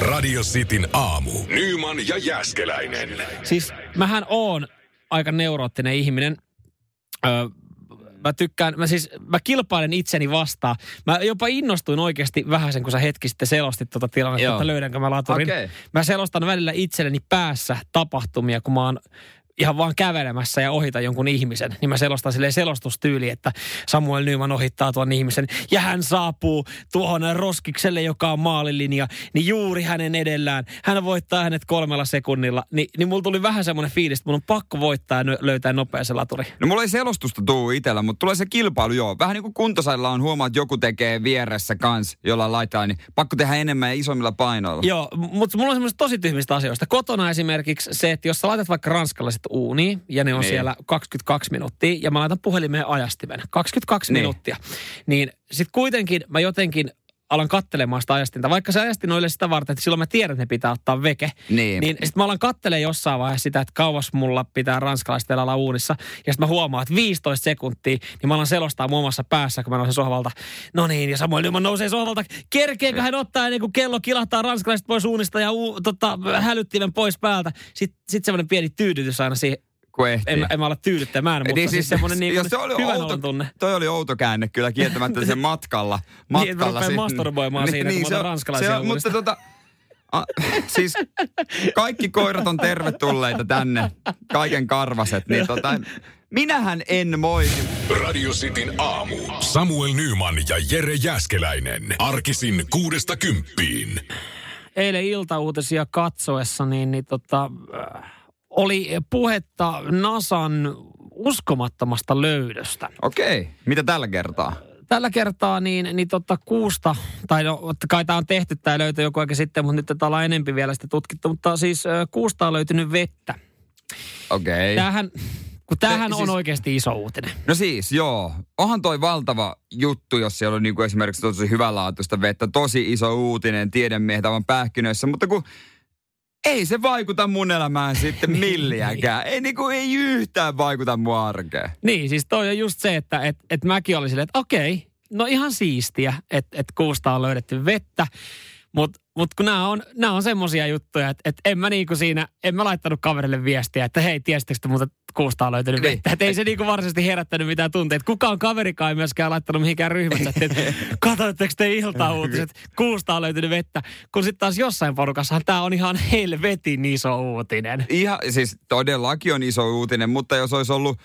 Radio Cityn aamu. Nyman ja Jäskeläinen. Siis mähän oon aika neuroottinen ihminen. Öö, mä tykkään, mä siis, mä kilpailen itseni vastaan. Mä jopa innostuin oikeasti vähän sen, kun sä hetki sitten selostit tuota tilannetta, Joo. että löydänkö mä laturin. Okei. Mä selostan välillä itselleni päässä tapahtumia, kun mä oon ihan vaan kävelemässä ja ohita jonkun ihmisen, niin mä selostan silleen selostustyyli, että Samuel Nyman ohittaa tuon ihmisen ja hän saapuu tuohon roskikselle, joka on maalilinja, niin juuri hänen edellään. Hän voittaa hänet kolmella sekunnilla. Ni, niin mulla tuli vähän semmoinen fiilis, että mun on pakko voittaa ja löytää nopea se laturi. No mulla ei selostusta tuu itellä, mutta tulee se kilpailu joo. Vähän niin kuin kuntosalilla on huomaa, että joku tekee vieressä kans, jolla laittaa, niin pakko tehdä enemmän ja isommilla painoilla. Joo, mutta mulla on semmoista tosi tyhmistä asioista. Kotona esimerkiksi se, että jos sä laitat vaikka ranskalaiset uuniin ja ne on Niin. siellä 22 minuuttia ja mä laitan puhelimeen ajastimen 22 Niin. minuuttia, niin sit kuitenkin mä jotenkin alan kattelemaan sitä ajastinta. Vaikka se ajastin on sitä varten, että silloin mä tiedän, että ne pitää ottaa veke. Niin. Niin sit mä alan kattelemaan jossain vaiheessa sitä, että kauas mulla pitää ranskalaiset olla uunissa. Ja sitten mä huomaan, että 15 sekuntia, niin mä alan selostaa mun omassa päässä, kun mä nousen sohvalta. No niin, ja Samuel Nyman nousee sohvalta. Kerkeekö hän ottaa ennen kuin kello kilahtaa ranskalaiset pois uunista ja uu, tota, hälyttimen pois päältä. Sitten sit semmoinen pieni tyydytys aina siihen. Kun ehtii. En, mä- en mä ole tyydyttämään, mutta niin, siis semmoinen niin jos se oli hyvän outo, tunne. Toi oli outo käänne kyllä kieltämättä sen matkalla. Niin, että mä matkalla rupean masturboimaan siinä, kun mä se ranskalaisia se on- Mutta tota, a, siis kaikki koirat on tervetulleita tänne, kaiken karvaset, niin tota, minähän en moi. Radio Cityn aamu. Samuel Nyman ja Jere Jäskeläinen. Arkisin kuudesta kymppiin. eilen iltauutisia katsoessa, niin, niin tota, äh, oli puhetta NASAn uskomattomasta löydöstä. Okei, mitä tällä kertaa? Tällä kertaa niin, niin tota kuusta, tai no, kai tämä on tehty, tämä löytyi joku aika sitten, mutta nyt tätä ollaan enempi vielä sitä tutkittu, mutta siis kuusta on löytynyt vettä. Okei. Tämähän, kun tämähän on siis- oikeasti iso uutinen. No siis, joo. Onhan toi valtava juttu, jos siellä on niinku esimerkiksi tosi hyvänlaatuista vettä. Tosi iso uutinen, tiedemiehet aivan pähkinöissä. Mutta kun ei se vaikuta mun elämään sitten milliäkään. Ei niinku, ei yhtään vaikuta mun arkeen. Niin, siis toi on just se, että et, et mäkin olin silleen, että okei, no ihan siistiä, että et kuusta on löydetty vettä. Mutta mut kun nämä on, nää on semmosia juttuja, että et en mä niinku siinä, en mä laittanut kaverille viestiä, että hei, tiesittekö te muuten, että kuusta on löytynyt Niin. vettä. Että ei se niinku varsinaisesti herättänyt mitään tunteita. Kukaan kaverikaan ei myöskään laittanut mihinkään ryhmässä, että et, katoitteko te iltauutiset, kuusta on löytynyt vettä. Kun sitten taas jossain porukassahan tämä on ihan helvetin iso uutinen. Ihan, siis todellakin on iso uutinen, mutta jos olisi ollut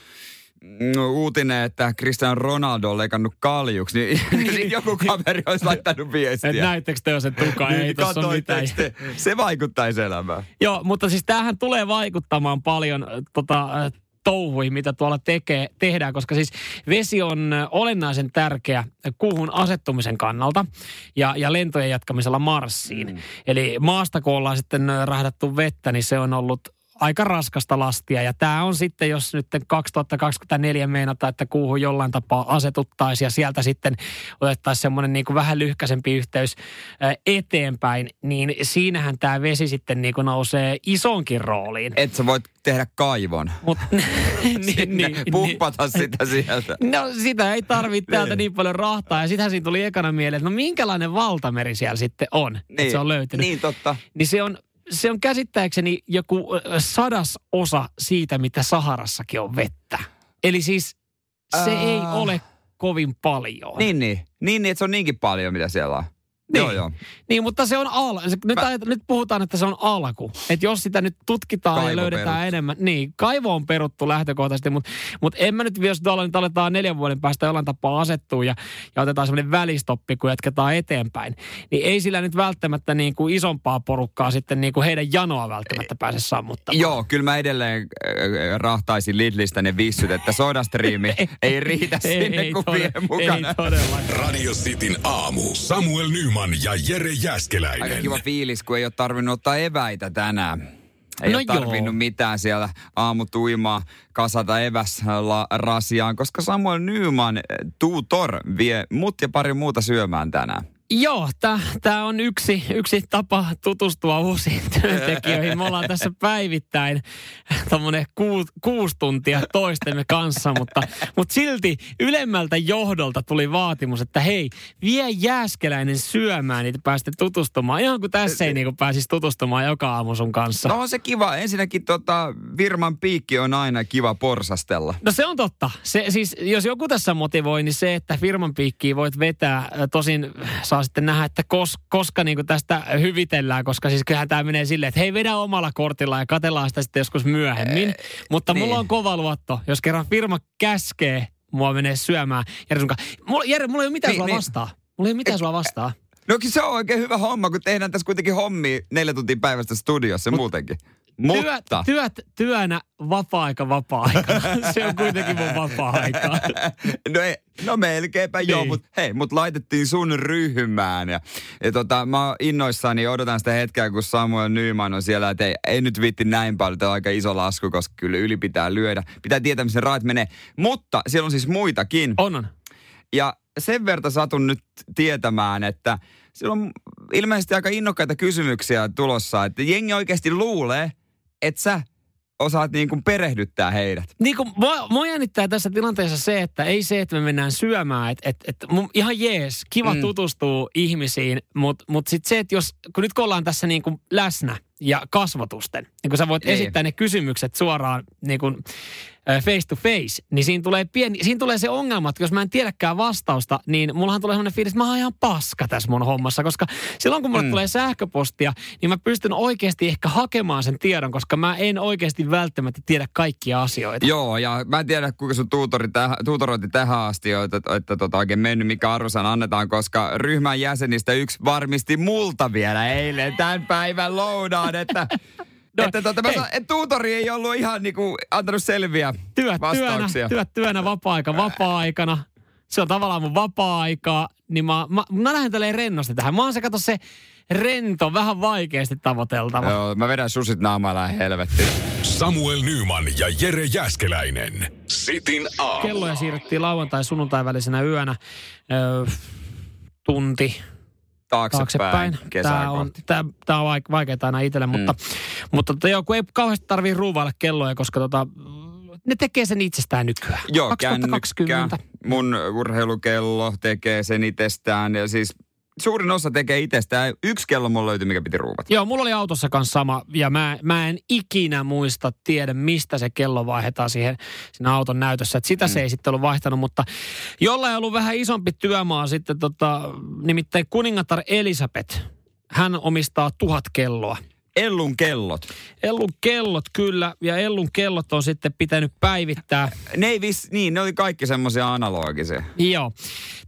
uutinen, että Cristiano Ronaldo on leikannut kaljuksi, niin, niin joku kaveri olisi laittanut viestiä. Että näittekö te jo sen tuka, ei tossa ole mitään. Te? Se vaikuttaisi elämään. Joo, mutta siis tämähän tulee vaikuttamaan paljon äh, tota, äh, touhuihin, mitä tuolla tekee, tehdään, koska siis vesi on äh, olennaisen tärkeä kuuhun asettumisen kannalta ja, ja lentojen jatkamisella Marsiin. Mm. Eli maasta kun ollaan sitten rahdattu vettä, niin se on ollut aika raskasta lastia. Ja tämä on sitten, jos nyt 2024 meinata, että kuuhun jollain tapaa asetuttaisiin ja sieltä sitten otettaisiin semmoinen niin kuin vähän lyhkäisempi yhteys eteenpäin, niin siinähän tämä vesi sitten niin kuin nousee isonkin rooliin. Että sä voit tehdä kaivon. Mut, niin, Sinne, niin, pumpata sitä sieltä. No sitä ei tarvitse täältä Niin. niin paljon rahtaa. Ja sitähän siinä tuli ekana mieleen, että no minkälainen valtameri siellä sitten on, että se on löytynyt. Niin, totta. Niin se on, se on käsittääkseni joku sadas osa siitä, mitä Saharassakin on vettä. Eli siis se Ää. ei ole kovin paljon. Niin, niin. Niin, niin, että se on niinkin paljon, mitä siellä on. Niin. Joo, joo. Niin, mutta se on al- nyt, Mä- ajat, nyt puhutaan, että se on alku. Että jos sitä nyt tutkitaan Kaivo ja löydetään peruttu. enemmän. Niin, kaivo on peruttu lähtökohtaisesti, mutta mut en mä nyt, jos tuolla nyt aletaan neljän vuoden päästä jollain tapaa asettua ja, ja otetaan semmoinen välistoppi, kun jatketaan eteenpäin, niin ei sillä nyt välttämättä niin kuin isompaa porukkaa sitten niin kuin heidän janoa välttämättä pääse sammuttamaan. Joo, kyllä mä edelleen äh, rahtaisin Lidlistä ne vissyt, että sodastriimi ei riitä sinne, kun vie mukana. Ei todella. Radio Cityn aamu. Samuel Nyman ja Jere Aika Jäskeläinen. kiva fiilis, kun ei ole tarvinnut ottaa eväitä tänään. Ei No ole tarvinnut joo. mitään siellä aamutuimaa kasata eväsrasiaan, koska Samuel Nyman Tuutor vie mut ja pari muuta syömään tänään. Joo, tämä on yksi, yksi tapa tutustua uusiin työntekijöihin. Me ollaan tässä päivittäin tuommoinen kuus, kuusi tuntia toistemme kanssa, mutta, mutta silti ylemmältä johdolta tuli vaatimus, että hei, vie Jääskeläinen syömään, niin päästä tutustumaan. Ihan kuin tässä ei niin pääsisi tutustumaan joka aamu sun kanssa. No on se kiva. Ensinnäkin tota, Virman piikki on aina kiva porsastella. No se on totta. Se, siis, jos joku tässä motivoi, niin se, että firman piikkiä voit vetää, tosin saa sitten nähdä, että kos, koska niin tästä hyvitellään, koska siis kyllähän tämä menee silleen, että hei vedä omalla kortilla ja katellaan sitä sitten joskus myöhemmin. Ee, Mutta niin. mulla on kova luotto, jos kerran firma käskee mua menee syömään Jere sun Mulla, Jere, mulla ei ole mitään niin, sulla niin. vastaa. Mulla ei ole mitään sulla vastaa. No se on oikein hyvä homma, kun tehdään tässä kuitenkin hommia neljä tuntia päivästä studiossa Mut, muutenkin. Mutta... Työ, työt työnä, vapaa-aika vapaa-aika. Se on kuitenkin mun vapaa-aika. No, ei, no melkeinpä niin. joo, mutta hei, mut laitettiin sun ryhmään. Ja, ja tota, mä oon innoissani odotan sitä hetkeä, kun Samuel Nyman on siellä, että ei, ei nyt vitti näin paljon, tämä on aika iso lasku, koska kyllä yli pitää lyödä. Pitää tietää, missä raat menee. Mutta siellä on siis muitakin. On, on. Ja sen verta satun nyt tietämään, että siellä on ilmeisesti aika innokkaita kysymyksiä tulossa, että jengi oikeasti luulee, että sä osaat niin kuin perehdyttää heidät. Niin kuin, mua, mua jännittää tässä tilanteessa se, että ei se, että me mennään syömään, että et, et, ihan jees, kiva mm. tutustua ihmisiin, mutta mut sitten se, että jos, kun nyt kun ollaan tässä niin kuin läsnä ja kasvatusten, niin kun sä voit ei. Niin. esittää ne kysymykset suoraan niin kuin face to face, niin siinä tulee, pieni, siinä tulee se ongelma, että jos mä en tiedäkään vastausta, niin mullahan tulee sellainen fiilis, että mä oon ihan paska tässä mun hommassa, koska silloin kun mulle mm. tulee sähköpostia, niin mä pystyn oikeasti ehkä hakemaan sen tiedon, koska mä en oikeasti välttämättä tiedä kaikkia asioita. Joo, ja mä en tiedä, kuinka sun tuutori täh, tuutorointi tähän asti on, että, että, että tota, oikein mennyt, mikä arvosan annetaan, koska ryhmän jäsenistä yksi varmisti multa vielä eilen tämän päivän loudaan, että No, että tuota, mä sa- tuutori ei ollut ihan niinku antanut selviä työt vastauksia. Työnä, työt työnä, vapaa-aika vapaa-aikana. Se on tavallaan mun vapaa-aikaa, niin mä, mä, mä lähden tälleen rennosti tähän. Mä oon se, kato se rento, vähän vaikeasti tavoiteltava. Joo, mä vedän susit naamalla helvettiin. Samuel Nyman ja Jere Jäskeläinen. Sitin aamu. Kelloja siirrettiin lauantai sunnuntai välisenä yönä. Öö, tunti, taaksepäin, taaksepäin. Tämä on, tämä, tämä on vaikeaa aina itselle, mm. mutta, mutta tota, joo, kun ei kauheasti tarvitse ruuvailla kelloja, koska tota, ne tekee sen itsestään nykyään. Joo, 2020. Mun urheilukello tekee sen itsestään ja siis suurin osa tekee itsestään. Yksi kello mulla löytyi, mikä piti ruuvata. Joo, mulla oli autossa kanssa sama, ja mä, mä en ikinä muista tiedä, mistä se kello vaihdetaan siihen siinä auton näytössä. Et sitä mm. se ei sitten ollut vaihtanut, mutta jollain ollut vähän isompi työmaa sitten, tota, nimittäin kuningatar Elisabeth, hän omistaa tuhat kelloa. Ellun kellot. Ellun kellot, kyllä. Ja Ellun kellot on sitten pitänyt päivittää. Ne ei vis, niin, ne oli kaikki semmoisia analogisia. Joo.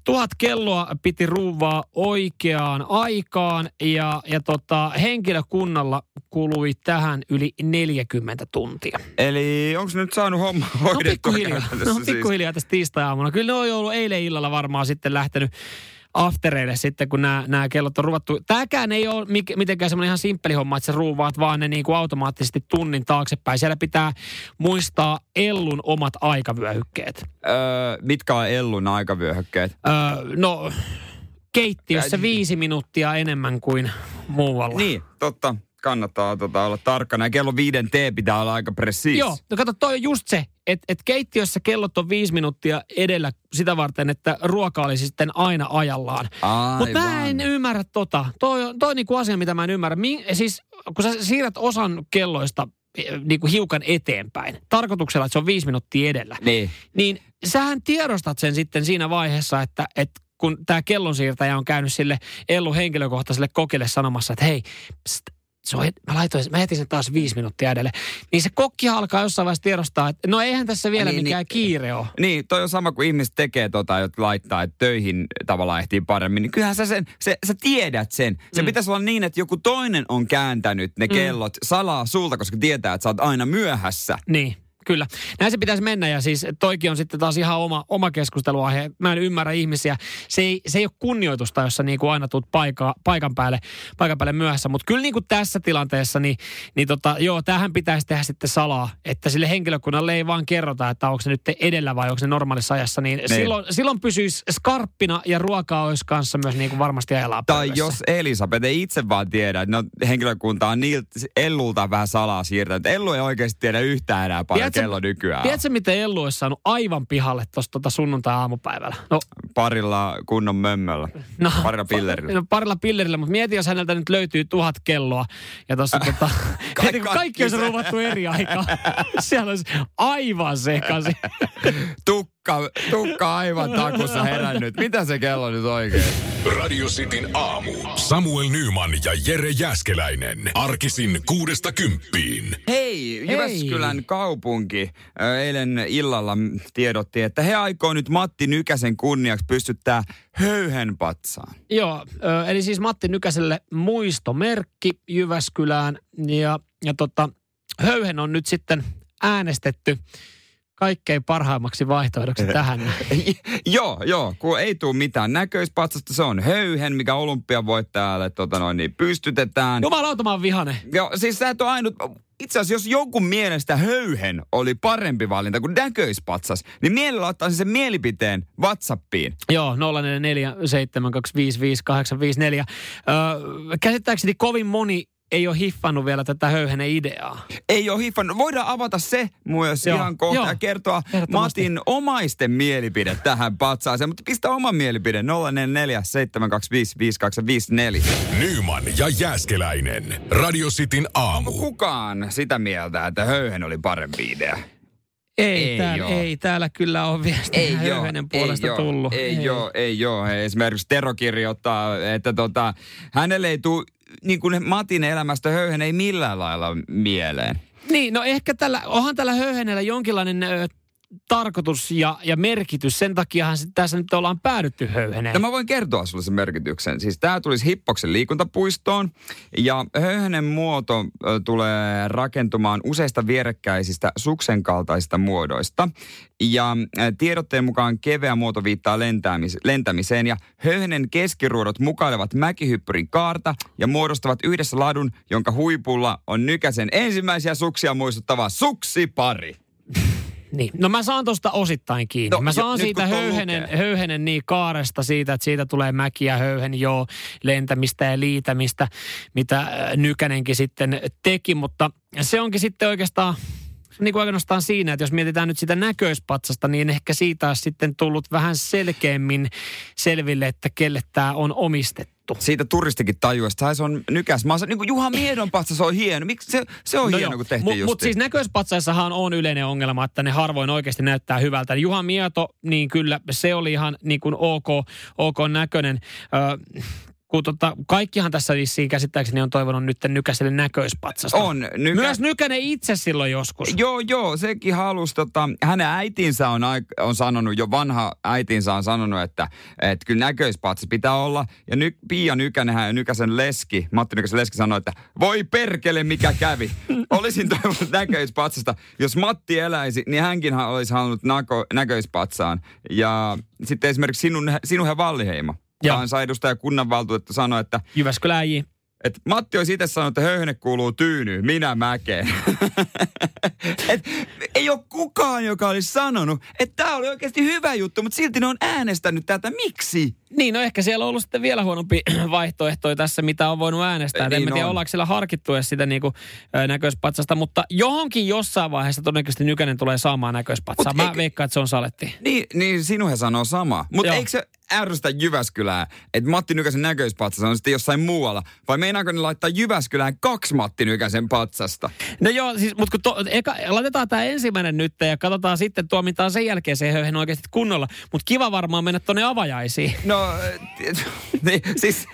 Tuhat kelloa piti ruuvaa oikeaan aikaan ja, ja tota, henkilökunnalla kului tähän yli 40 tuntia. Eli onko nyt saanut homma hoidettua? No pikkuhiljaa, no, pikkuhiljaa tästä tiistai-aamuna. Kyllä ne on ollut eilen illalla varmaan sitten lähtenyt aftereille sitten, kun nämä, nämä kellot on ruvattu. Tämäkään ei ole mitenkään semmoinen ihan simppeli homma, että sä ruuvaat vaan ne niin kuin automaattisesti tunnin taaksepäin. Siellä pitää muistaa Ellun omat aikavyöhykkeet. Öö, mitkä on Ellun aikavyöhykkeet? Öö, no, keittiössä viisi minuuttia enemmän kuin muualla. Niin, totta kannattaa tota, olla tarkkana. Ja kello viiden T pitää olla aika presiis. Joo, no kato, toi on just se, että et keittiössä kellot on viisi minuuttia edellä sitä varten, että ruoka olisi sitten aina ajallaan. Mutta mä en ymmärrä tota. Toi, toi on niinku asia, mitä mä en ymmärrä. Mi- siis kun sä siirrät osan kelloista eh, niin kuin hiukan eteenpäin, tarkoituksella, että se on viisi minuuttia edellä, niin, niin sähän tiedostat sen sitten siinä vaiheessa, että, että kun tämä kellonsiirtäjä on käynyt sille Ellu henkilökohtaiselle kokille sanomassa, että hei, pst, se on, mä, laitoin, mä jätin sen taas viisi minuuttia edelle. Niin se kokki alkaa jossain vaiheessa tiedostaa, että no eihän tässä vielä niin, mikään niin, kiire ole. Niin, toi on sama kuin ihmiset tekee tota, että laittaa, että töihin tavallaan ehtii paremmin. Niin kyllähän sä, sen, se, sä tiedät sen. Se mm. pitäisi olla niin, että joku toinen on kääntänyt ne mm. kellot mm. salaa sulta, koska tietää, että sä oot aina myöhässä. Niin. Kyllä. Näin se pitäisi mennä ja siis toikin on sitten taas ihan oma, oma keskusteluaihe. Mä en ymmärrä ihmisiä. Se ei, se ei ole kunnioitusta, jos sä niin kuin aina tuut paika, paikan, päälle, paikan päälle myöhässä. Mutta kyllä niin kuin tässä tilanteessa, niin, niin tota, joo, tähän pitäisi tehdä sitten salaa, että sille henkilökunnalle ei vaan kerrota, että onko se nyt edellä vai onko se normaalissa ajassa. Niin, niin. Silloin, silloin pysyisi skarppina ja ruokaa olisi kanssa myös niin kuin varmasti ajellaan Tai jos Elisabeth ei itse vaan tiedä, että no, henkilökunta on niiltä, Ellulta vähän salaa siirtänyt. Ellu ei oikeasti tiedä yhtään enää paljon kello nykyään. Tiedätkö, miten Ellu olisi saanut aivan pihalle tuossa tota sunnuntai-aamupäivällä? No, parilla kunnon mömmöllä. No, parilla pillerillä. No, parilla pillerillä, mutta mieti, jos häneltä nyt löytyy tuhat kelloa. Ja tuossa tota, kaikki, kaikki olisi ruuvattu eri aikaa. Siellä olisi aivan sekaisin. Tukka, tukka aivan takussa herännyt. Mitä se kello nyt oikein? Radio Cityn aamu. Samuel Nyman ja Jere Jäskeläinen. Arkisin kuudesta kymppiin. Hei, Jyväskylän Hei. kaupunki eilen illalla tiedotti, että he aikoo nyt Matti Nykäsen kunniaksi pystyttää höyhenpatsaan. Joo, eli siis Matti Nykäselle muistomerkki Jyväskylään ja, ja tota, höyhen on nyt sitten äänestetty kaikkein parhaimmaksi vaihtoehdoksi tähän. joo, joo, kun ei tule mitään näköispatsasta, se on höyhen, mikä olympiavoittajalle tota noin, niin pystytetään. Jumalauta, mä vihane. Joo, siis sä et ole ainut, itse asiassa jos jonkun mielestä höyhen oli parempi valinta kuin näköispatsas, niin mielellä ottaisin sen mielipiteen WhatsAppiin. Joo, 044 öö, käsittääkseni kovin moni ei ole hiffannut vielä tätä höyhenen ideaa. Ei ole hiffannut. Voidaan avata se myös Joo. ihan kohta Joo. ja kertoa Matin omaisten mielipide tähän patsaaseen. Mutta pistä oma mielipide 044 725 Nyman ja Jääskeläinen. Radio Cityn aamu. Onko kukaan sitä mieltä, että höyhen oli parempi idea? Ei, ei, täällä, ei täällä kyllä ole viestiä ei höyhenen puolesta ei tullut. Ei, ei joo, ei joo. Esimerkiksi Tero kirjoittaa, että tota, hänelle ei tule niin kuin Matin elämästä höyhen ei millään lailla mieleen. Niin, no ehkä tällä, onhan tällä höyhenellä jonkinlainen tarkoitus ja, ja merkitys. Sen takiahan tässä nyt ollaan päädytty höyheneen. No mä voin kertoa sulle sen merkityksen. Siis tämä tulisi Hippoksen liikuntapuistoon ja höyhenen muoto tulee rakentumaan useista vierekkäisistä suksen kaltaisista muodoista. Ja tiedotteen mukaan keveä muoto viittaa lentämis- lentämiseen ja höyhenen keskiruodot mukailevat mäkihyppyrin kaarta ja muodostavat yhdessä ladun, jonka huipulla on nykäsen ensimmäisiä suksia muistuttava suksipari. Niin. No mä saan tosta osittain kiinni. No, mä saan jo, siitä höyhenen, höyhenen niin kaaresta siitä, että siitä tulee mäkiä höyhen joo, lentämistä ja liitämistä, mitä äh, Nykänenkin sitten teki, mutta se onkin sitten oikeastaan niin kuin ainoastaan siinä, että jos mietitään nyt sitä näköispatsasta, niin ehkä siitä on sitten tullut vähän selkeämmin selville, että kelle tämä on omistettu Siitä turistikin tajua, että se on nykäs. Mä niin kuin Juha Miedon patsas on hieno. Miksi se, se on no hieno, joo. kun tehtiin Mutta mut siis näköispatsaissahan on yleinen ongelma, että ne harvoin oikeasti näyttää hyvältä. Juha Mieto, niin kyllä se oli ihan niin kuin ok, ok näköinen. Ö, kun tota, kaikkihan tässä vissiin käsittääkseni on toivonut nyt Nykäselle näköispatsasta. On. Nykä... Myös Nykänen itse silloin joskus. Joo, joo, sekin halusi. Tota, hänen äitinsä on, on sanonut, jo vanha äitinsä on sanonut, että, että kyllä näköispatsas pitää olla. Ja ny, Pia Nykänen ja Nykäsen leski, Matti Nykäsen leski sanoi, että voi perkele mikä kävi. Olisin toivonut näköispatsasta. Jos Matti eläisi, niin hänkin olisi halunnut nako, näköispatsaan. Ja sitten esimerkiksi sinun, sinun ja Valliheimo kansanedustaja kunnanvaltuutettu sanoi, että... Jyväskylä äijä. Et Matti olisi itse sanonut, että höyhene kuuluu tyynyyn, minä mäkeen. Et ei ole kukaan, joka olisi sanonut, että tämä oli oikeasti hyvä juttu, mutta silti ne on äänestänyt tätä. Miksi? Niin, no ehkä siellä on ollut sitten vielä huonompi vaihtoehtoja tässä, mitä on voinut äänestää. Niin en tiedä, ollaanko siellä harkittu edes sitä niinku, näköispatsasta, mutta johonkin jossain vaiheessa todennäköisesti Nykänen tulee saamaan näköispatsaa. Mä eikö, veikkaan, että se on saletti. Niin, niin sinuhe sanoo sama. Mutta eikö se ärsytä Jyväskylää, että Matti Nykäsen näköispatsas on sitten jossain muualla? Vai meinaako ne laittaa Jyväskylään kaksi Matti Nykäsen patsasta? No joo, siis, mutta kun to, eka, laitetaan tämä ensimmäinen nyt ja katsotaan sitten tuomitaan sen jälkeen se höyhen oikeasti kunnolla. Mutta kiva varmaan mennä tuonne avajaisiin. No, niin, siis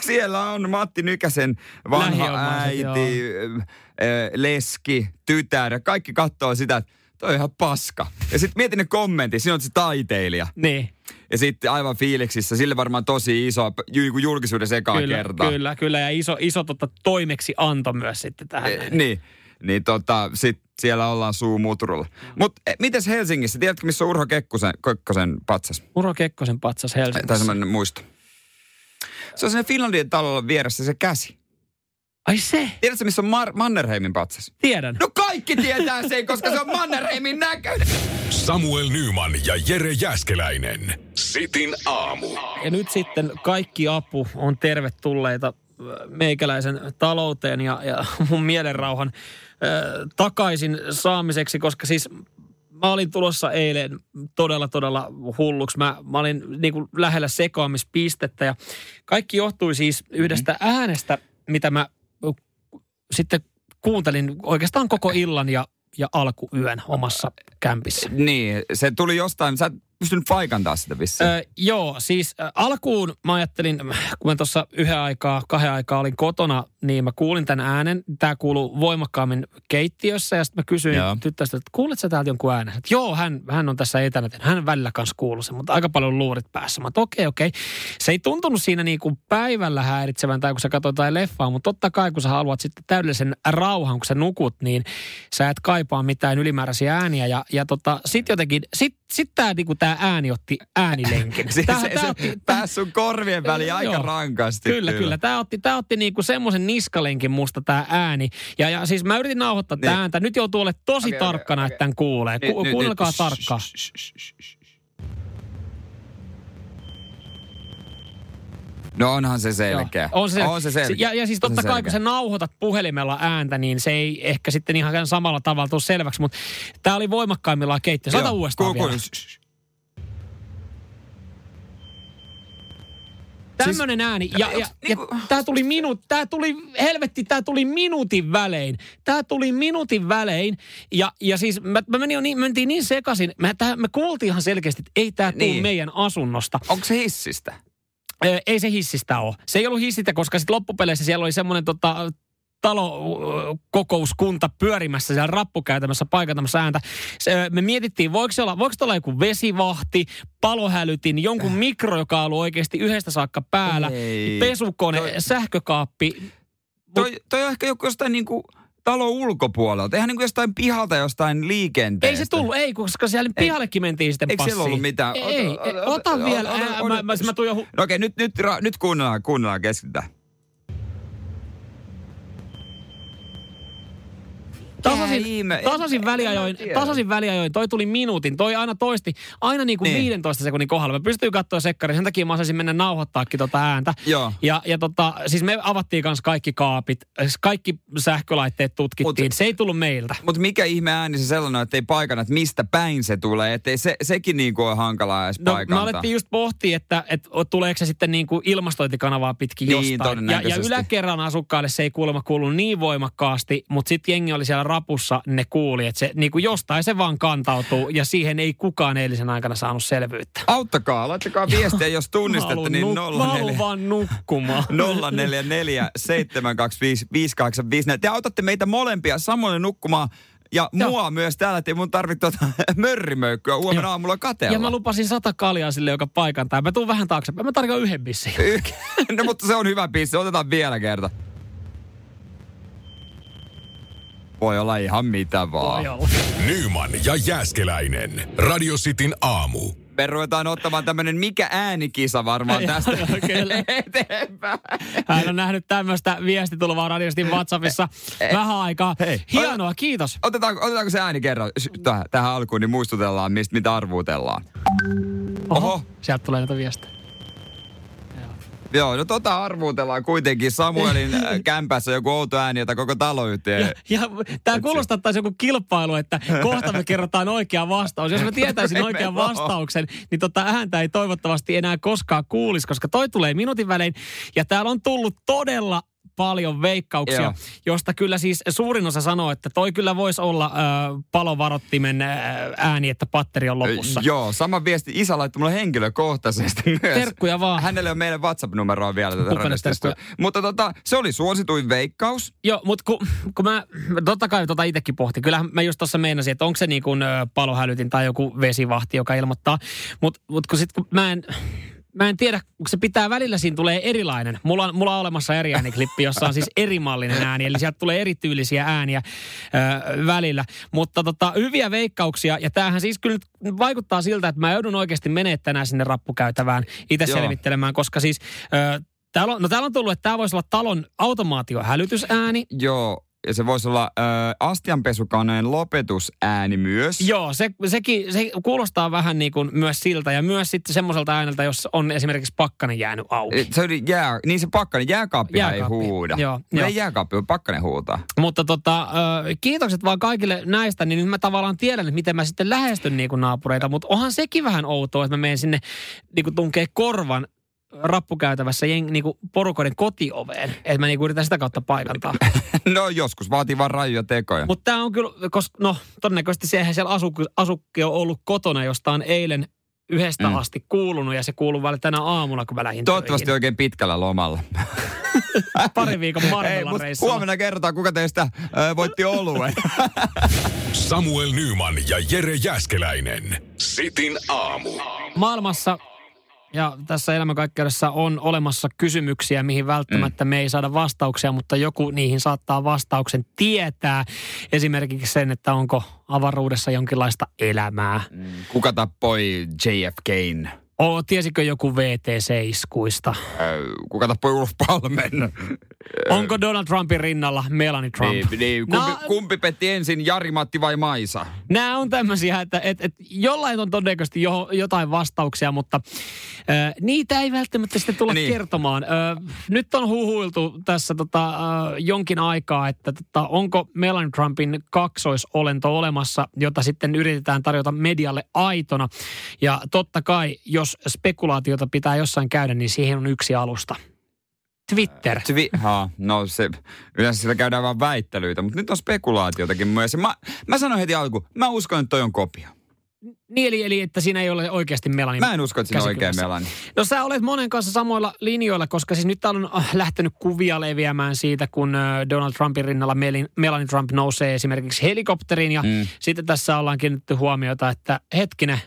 siellä on Matti Nykäsen vanha äiti, joo. leski, tytär. Kaikki katsoo sitä, että toi on ihan paska. Ja sitten mietin ne kommentit, siinä on se taiteilija. Niin. Ja sitten aivan fiiliksissä, sille varmaan tosi iso julkisuuden ekaa kyllä, kertaa. Kyllä, kyllä. Ja iso, iso tota, toimeksi anto myös sitten tähän. E, niin. niin tota, sit siellä ollaan suu mutrulla. Mutta mites Helsingissä, tiedätkö missä on Urho Kekkosen, Kekkosen patsas? Urho Kekkosen patsas Tai Helsingissä. semmoinen muisto. Se on siinä Finlandin talolla vieressä se käsi. Ai se, Tiedätkö, missä on Mar- Mannerheimin patsas? tiedän. No kaikki tietää sen, koska se on Mannerheimin näköinen. Samuel Nyman ja Jere Jäskeläinen. Sitin aamu. Ja nyt sitten kaikki apu on tervetulleita äh, meikäläisen talouteen ja, ja mun mielenrauhan äh, takaisin saamiseksi, koska siis mä olin tulossa eilen todella, todella hulluksi. Mä, mä olin niin kuin lähellä sekoamispistettä ja kaikki johtui siis yhdestä äänestä, mitä mä sitten kuuntelin oikeastaan koko illan ja, ja alkuyön omassa kämpissä. Niin, se tuli jostain, sä pystynyt paikantaa sitä vissiin. Ö, joo, siis alkuun mä ajattelin, kun mä tuossa yhden aikaa, kahden aikaa olin kotona, niin mä kuulin tämän äänen. Tämä kuuluu voimakkaammin keittiössä ja sitten mä kysyin Joo. tyttästä, että kuulet sä täältä jonkun äänen? Että joo, hän, hän on tässä etänä, hän välillä kanssa kuuluu sen, mutta aika paljon luurit päässä. Mä okei, okei. Se ei tuntunut siinä niin kuin päivällä häiritsevän tai kun sä katsoit jotain leffaa, mutta totta kai kun sä haluat sitten täydellisen rauhan, kun sä nukut, niin sä et kaipaa mitään ylimääräisiä ääniä. Ja, ja tota, sitten jotenkin, sit, sit tää, niinku, tää ääni otti äänilenkin. se, Tää- se, tää se otti- pääsi sun korvien väliin aika Joo. rankasti. Kyllä, kyllä. Tämä otti, tää otti niinku semmoisen niskalenkin musta tämä ääni. Ja, ja siis mä yritin nauhoittaa Niin. ääntä. Nyt joutuu olemaan tosi okay, tarkkana, okei. että tämän kuulee. Ku, nyt- kuunnelkaa nyt. tarkkaan. Shh, shh, shh, shh, shh, shh. No onhan se selkeä. Joo, On se, on se selkeä. Ja, ja siis On se totta kai, kun selkeä. sä nauhoitat puhelimella ääntä, niin se ei ehkä sitten ihan samalla tavalla tule selväksi. Mutta tämä oli voimakkaimmillaan keittiö. Sata uudestaan ku- ku- vielä. shh. Tämmöinen ääni. Ja, ja, ja niinku- tämä tuli minuut, tää tuli, helvetti, tämä tuli minuutin välein. Tämä tuli minuutin välein. Ja, ja siis mä, mä menin jo niin, mentiin niin sekaisin. Me, tää, me kuultiin ihan selkeästi, että ei tämä tule Niin. meidän asunnosta. Onko se hissistä? Ei se hissistä ole. Se ei ollut hissistä, koska sitten loppupeleissä siellä oli semmoinen tota, talokokouskunta pyörimässä siellä rappukäytämässä paikantamassa ääntä. Se, me mietittiin, voiko se olla, voiko olla joku vesivahti, palohälytin, jonkun mikro, joka on ollut oikeasti yhdestä saakka päällä, Ei. pesukone, Toi- sähkökaappi. Toi, toi on ehkä joku jostain niinku talon ulkopuolelta. Eihän niinku jostain pihalta jostain liikenteestä. Ei se tullut, ei, koska siellä pihallekin mentiin sitten Eikö siellä ollut mitään? Ei, Ota- ei, ota- ota, ota- vielä. ota- ota- mä, mä, mä tuun jo hu- No okei, nyt, nyt, ra- nyt kuunnellaan, kuunnellaan, keskitytään. Tasaisin, ihme? En- tasaisin, en väliajoin, mä tiedä. Tasaisin väliajoin, toi tuli minuutin, toi aina toisti, aina niin kuin Niin. niin. 15 sekunnin kohdalla. Mä pystyin katsoa sekkarin, sen takia mä osasin mennä nauhoittaakin tota ääntä. Joo. Ja, ja tota, siis me avattiin kanssa kaikki kaapit, siis kaikki sähkölaitteet tutkittiin, Mut- se ei tullut meiltä. Mutta mikä ihme ääni se sellainen, että ei paikana, että mistä päin se tulee. Että se, sekin niinku on hankalaa edes No paikantaa. me alettiin just pohtia, että, että tuleeko se sitten niin kuin ilmastointikanavaa pitkin Niin, jostain. Ja, ja yläkerran asukkaille se ei kuulemma kuulu niin voimakkaasti, mutta sitten jengi oli siellä rapussa, ne kuuli, että se niin kuin jostain se vaan kantautuu ja siihen ei kukaan eilisen aikana saanut selvyyttä. Auttakaa, laittakaa viestiä, jos tunnistatte, niin haluun nuk- Mä haluun 04. vaan nukkumaan. 044 725 585. Te autatte meitä molempia samoin nukkumaan ja Joo. mua myös täällä, ettei mun tarvitse tuota mörrimöykkyä huomenna Joo. aamulla katella. Ja mä lupasin sata kaljaa sille, joka paikantaa. Mä tuun vähän taaksepäin. Mä tarjoan yhden bissin. no mutta se on hyvä pissi, otetaan vielä kerta. Voi olla ihan mitä vaan. Voi olla. Nyman ja Jäskeläinen. Radio Cityn aamu. Me ruvetaan ottamaan tämmönen mikä äänikisa varmaan tästä eteenpäin. Hän on nähnyt tämmöistä viestitulvaa radiostin WhatsAppissa vähän aikaa. Hei. Hienoa, kiitos. Otetaanko, otetaanko se ääni kerran tähän, tähän alkuun, niin muistutellaan, mistä, mitä arvuutellaan. Oho. Sieltä tulee näitä viestejä. Joo, no tota arvuutellaan kuitenkin Samuelin äh, kämpässä joku outo ääni, jota koko taloyhtiö... Ja, ja tämä kuulostaa taas joku kilpailu, että kohta me kerrotaan oikea vastaus. Jos mä tietäisin oikean vastauksen, niin tota ääntä ei toivottavasti enää koskaan kuulisi, koska toi tulee minuutin välein. Ja täällä on tullut todella paljon veikkauksia, Joo. josta kyllä siis suurin osa sanoo, että toi kyllä voisi olla äh, palovarottimen äh, ääni, että patteri on lopussa. Joo, sama viesti. Isä laittoi mulle henkilökohtaisesti myös. Terkkuja vaan. Hänelle on meidän WhatsApp-numeroa vielä tätä? Mutta tota, se oli suosituin veikkaus. Joo, mutta kun, kun mä, totta kai tota itsekin pohtin. Kyllähän mä just tuossa meinasin, että onko se niin kuin palohälytin tai joku vesivahti, joka ilmoittaa. Mutta mut kun sit kun mä en, mä en tiedä, kun se pitää välillä siinä tulee erilainen. Mulla on, mulla on olemassa eri ääniklippi, jossa on siis erimallinen ääni, eli sieltä tulee erityylisiä ääniä ö, välillä. Mutta tota, hyviä veikkauksia, ja tämähän siis kyllä vaikuttaa siltä, että mä joudun oikeasti menemään tänään sinne rappukäytävään itse Joo. selvittelemään, koska siis ö, täällä on, no täällä on tullut, että tämä voisi olla talon automaatiohälytysääni. Joo, ja se voisi olla ö, astianpesukaneen lopetusääni myös. Joo, se, sekin, se kuulostaa vähän niin kuin myös siltä ja myös sitten semmoiselta ääneltä, jos on esimerkiksi pakkanen jäänyt auki. Se oli jää, niin se pakkanen, jääkaappi ei huuda. joo, Mutta joo. ei jääkaappi, vaan pakkanen huutaa. Mutta tota, ö, kiitokset vaan kaikille näistä, niin nyt mä tavallaan tiedän, että miten mä sitten lähestyn niin kuin naapureita, mutta onhan sekin vähän outoa, että mä menen sinne niin kuin tunkee korvan rappukäytävässä jeng, niin kuin porukoiden kotioveen, että mä niin kuin yritän sitä kautta paikantaa. No joskus vaatii vaan rajuja tekoja. Mutta tämä on kyllä, koska no todennäköisesti se eihän siellä asukki, asukki on ollut kotona, josta on eilen yhdestä Mm. asti kuulunut ja se kuuluu vielä tänä aamulla, kun mä lähdin Toivottavasti töihin. oikein pitkällä lomalla. Pari viikon mutta reissulla. huomenna kerrotaan, kuka teistä ö, voitti oluen. Samuel Nyman ja Jere Jäskeläinen. Sitin aamu. Maailmassa ja tässä elämänkaikkeudessa on olemassa kysymyksiä, mihin välttämättä mm. me ei saada vastauksia, mutta joku niihin saattaa vastauksen tietää. Esimerkiksi sen, että onko avaruudessa jonkinlaista elämää. kuka tappoi JFKin? O, tiesikö joku VT-iskuista? Ö, kuka tappoi Ulf Palmen? Onko Donald Trumpin rinnalla Melanie Trump? Niin, niin. Kumpi, No- kumpi petti ensin, Jari-Matti vai Maisa? Nämä on tämmöisiä, että et, et jollain on todennäköisesti jo, jotain vastauksia, mutta ö, niitä ei välttämättä sitten tulla niin. kertomaan. Ö, nyt on huhuiltu tässä tota, ö, jonkin aikaa, että tota, onko Melanie Trumpin kaksoisolento olemassa, jota sitten yritetään tarjota medialle aitona. Ja totta kai, jos spekulaatiota pitää jossain käydä, niin siihen on yksi alusta. Twitter. Twi- ha, no se, yleensä sillä käydään vaan väittelyitä, mutta nyt on spekulaatiotakin myös. Mä, mä sanon heti alkuun, mä uskon, että toi on kopio. Niin, eli, eli että siinä ei ole oikeasti Melanie Mä en usko, että siinä on oikein. Melani. No sä olet monen kanssa samoilla linjoilla, koska siis nyt täällä on äh, lähtenyt kuvia leviämään siitä, kun äh, Donald Trumpin rinnalla Melanie Trump nousee esimerkiksi helikopteriin. Ja mm. sitten tässä ollaan kiinnitetty huomiota, että hetkinen,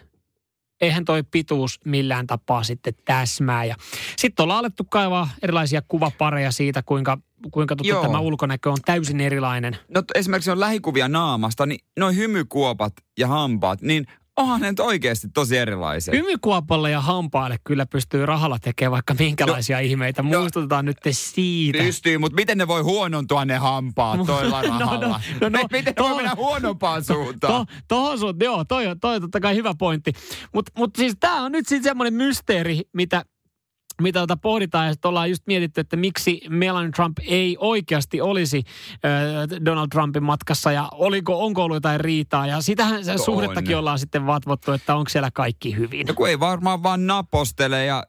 eihän toi pituus millään tapaa sitten täsmää. Ja sitten ollaan alettu kaivaa erilaisia kuvapareja siitä, kuinka, kuinka totta tämä ulkonäkö on täysin erilainen. No esimerkiksi on lähikuvia naamasta, niin noin hymykuopat ja hampaat, niin onhan ne nyt oikeasti tosi erilaisia. Hymykuopalle ja hampaille kyllä pystyy rahalla tekemään vaikka minkälaisia no, ihmeitä. Muistutetaan nyt siitä. Pystyy, mutta miten ne voi huonontua ne hampaat toilla No, no, rahalla? no, no, miten ne voi mennä huonompaan suuntaan? To, tohon sun, joo, toi, on- toi on totta kai hyvä pointti. Mutta mut siis tämä on nyt sitten semmoinen mysteeri, mitä, mitä tota pohditaan. Ja sitten ollaan just mietitty, että miksi Melanie Trump ei oikeasti olisi äh, Donald Trumpin matkassa. Ja oliko, onko ollut jotain riitaa. Ja sitähän se On. suhdettakin ollaan sitten vatvottu, että onko siellä kaikki hyvin. No kun ei varmaan vaan napostele ja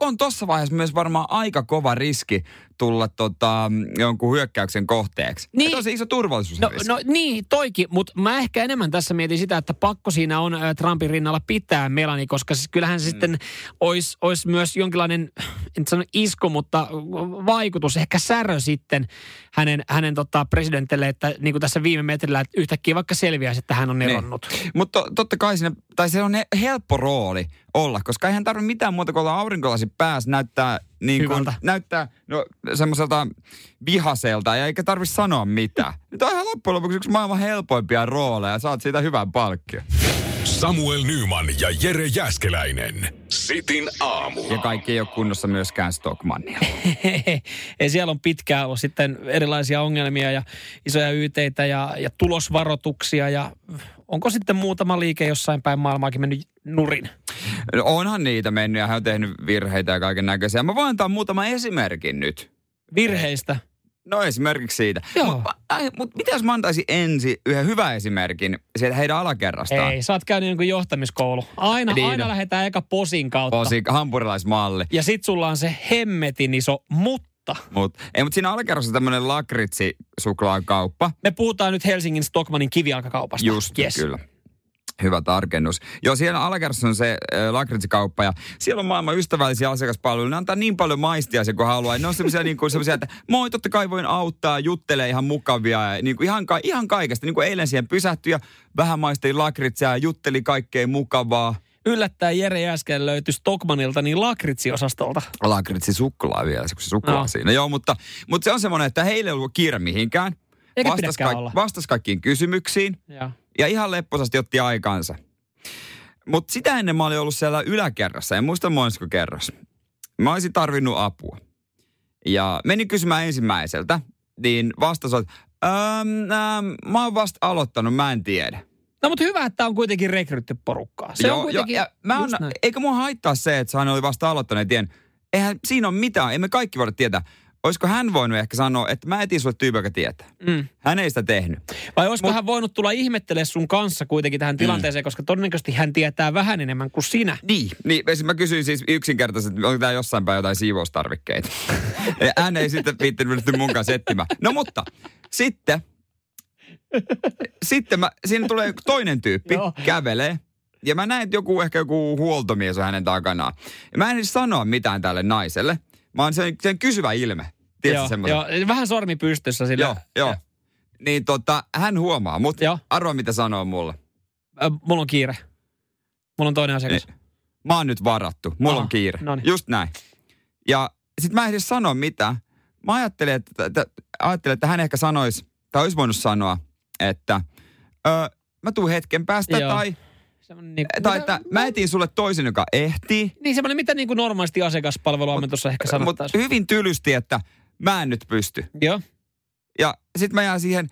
on tossa vaiheessa myös varmaan aika kova riski tulla tota, jonkun hyökkäyksen kohteeksi. Niin. Ja tosi iso turvallisuusriski. No, no niin, toikin, mutta mä ehkä enemmän tässä mietin sitä, että pakko siinä on Trumpin rinnalla pitää Melani, koska siis kyllähän se mm. sitten olisi ois myös jonkinlainen, en sano isku, mutta vaikutus, ehkä särö sitten hänen, hänen tota presidentille, että niin kuin tässä viime metrillä, että yhtäkkiä vaikka selviäisi, että hän on Niin. eronnut. Mutta to, totta kai siinä, tai se on he- helppo rooli olla, koska eihän tarvitse mitään muuta kuin olla aurinkolasi päässä, näyttää niin kuin, näyttää no, semmoiselta vihaselta ja eikä tarvitse sanoa mitään. Nyt on ihan loppujen lopuksi yksi maailman helpoimpia rooleja ja saat siitä hyvän palkkion. Samuel Nyman ja Jere Jäskeläinen. Sitin aamu. Ja kaikki ei ole kunnossa myöskään Stockmannia. ja siellä on pitkään ollut sitten erilaisia ongelmia ja isoja yteitä ja, ja tulosvaroituksia ja onko sitten muutama liike jossain päin maailmaakin mennyt nurin? Onhan niitä mennyt ja hän on tehnyt virheitä ja kaiken näköisiä. Mä voin antaa muutaman esimerkin nyt. Virheistä. No esimerkiksi siitä. Mutta mut mitä jos mä antaisin ensin yhden hyvän esimerkin sieltä heidän alakerrastaan? Ei, sä oot käynyt jonkun johtamiskoulu. Aina, Niin. aina lähdetään eka posin kautta. Posi, hampurilaismalli. Ja sit sulla on se hemmetin iso mutta. Mut, ei, mutta siinä alakerrassa on tämmöinen lakritsi-suklaakauppa. Me puhutaan nyt Helsingin Stockmanin kivijalkakaupasta. Just, yes. kyllä. Hyvä tarkennus. Joo, siellä alakerrassa on se äh, lakritsikkauppa ja siellä on maailman ystävällisiä asiakaspalveluja. Ne antaa niin paljon maistia se, kun haluaa. Ne on semmoisia niin kuin, semmoisia, että moi, totta kai voin auttaa, juttelee ihan mukavia. Ja, niin kuin ihan, ka- ihan kaikesta. Niin kuin eilen siihen pysähtyi ja vähän maisteli lakritsia ja jutteli kaikkea mukavaa. yllättäen Jere Jääskeläinen löytyi Stockmanilta niin lakritsiosastolta. Lakritsi suklaa vielä, se kun se suklaa No. siinä. Joo, mutta, mutta se on semmoinen, että heille ei ollut kiire mihinkään. Eikä Vastas, olla. vastas kaikkiin kysymyksiin Ja. Ja ihan lepposasti otti aikansa. Mutta sitä ennen mä olin ollut siellä yläkerrassa, en muista monsko kerros. Mä olisin tarvinnut apua. Ja menin kysymään ensimmäiseltä, niin vastaus on, ähm, mä oon vasta aloittanut, mä en tiedä. No mutta hyvä, että on kuitenkin rekrytty porukkaa. Se on kuitenkin ja mä on, näin. eikö mua haittaa se, että hän oli vasta aloittanut, tien. Eihän siinä ole mitään, emme kaikki voida tietää. Olisiko hän voinut ehkä sanoa, että mä etin sulle tyyppi, joka tietää. Mm. Hän ei sitä tehnyt. Vai olisiko hän voinut tulla ihmettelemään sun kanssa kuitenkin tähän tilanteeseen, koska todennäköisesti hän tietää vähän enemmän kuin sinä. Niin, niin esim. mä kysyin siis yksinkertaisesti, että onko tää jossain päin jotain siivoustarvikkeita. Ja hän ei sitten viittinyt mun kanssa etsimään. No mutta, sitten, sitten mä, siinä tulee toinen tyyppi, Joo. kävelee. Ja mä näen, että joku, ehkä joku huoltomies on hänen takanaan. Ja mä en edes sanoa mitään tälle naiselle. Mä oon sen, sen kysyvä ilme. Tiedätkö Joo, semmoisen? joo, vähän sormi pystyssä sillä. Joo, joo. Niin tota, hän huomaa, mutta Joo. arvoa mitä sanoo mulle. Ö, mulla on kiire. Mulla on toinen asiakas. Niin. Mä oon nyt varattu. Mulla Aha, on kiire. noniin. Just näin. Ja sit mä en edes sano mitään. Mä ajattelin, että, että, ajattelin, että hän ehkä sanoisi, tai olisi voinut sanoa, että ö, mä tuun hetken päästä, Joo. tai, Semmoinen niin, tai että mä etin sulle toisen, joka ehtii. Niin semmoinen, mitä niin kuin normaalisti asiakaspalveluammentossa ehkä Mutta sanottaisiin. hyvin tylysti, että mä en nyt pysty. Joo. Ja sit mä jään siihen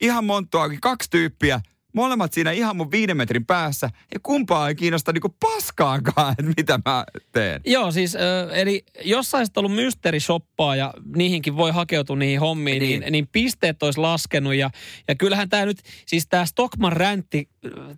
ihan monttuakin, kaksi tyyppiä, molemmat siinä ihan mun viiden metrin päässä, ja kumpaa ei kiinnosta niinku paskaakaan, että mitä mä teen. Joo, siis ö, eli jos sä olisit ollut mysteerishoppaa ja niihinkin voi hakeutua niihin hommiin, niin, Niin. niin, pisteet olisi laskenut. Ja, ja kyllähän tämä nyt, siis tämä Stockman räntti,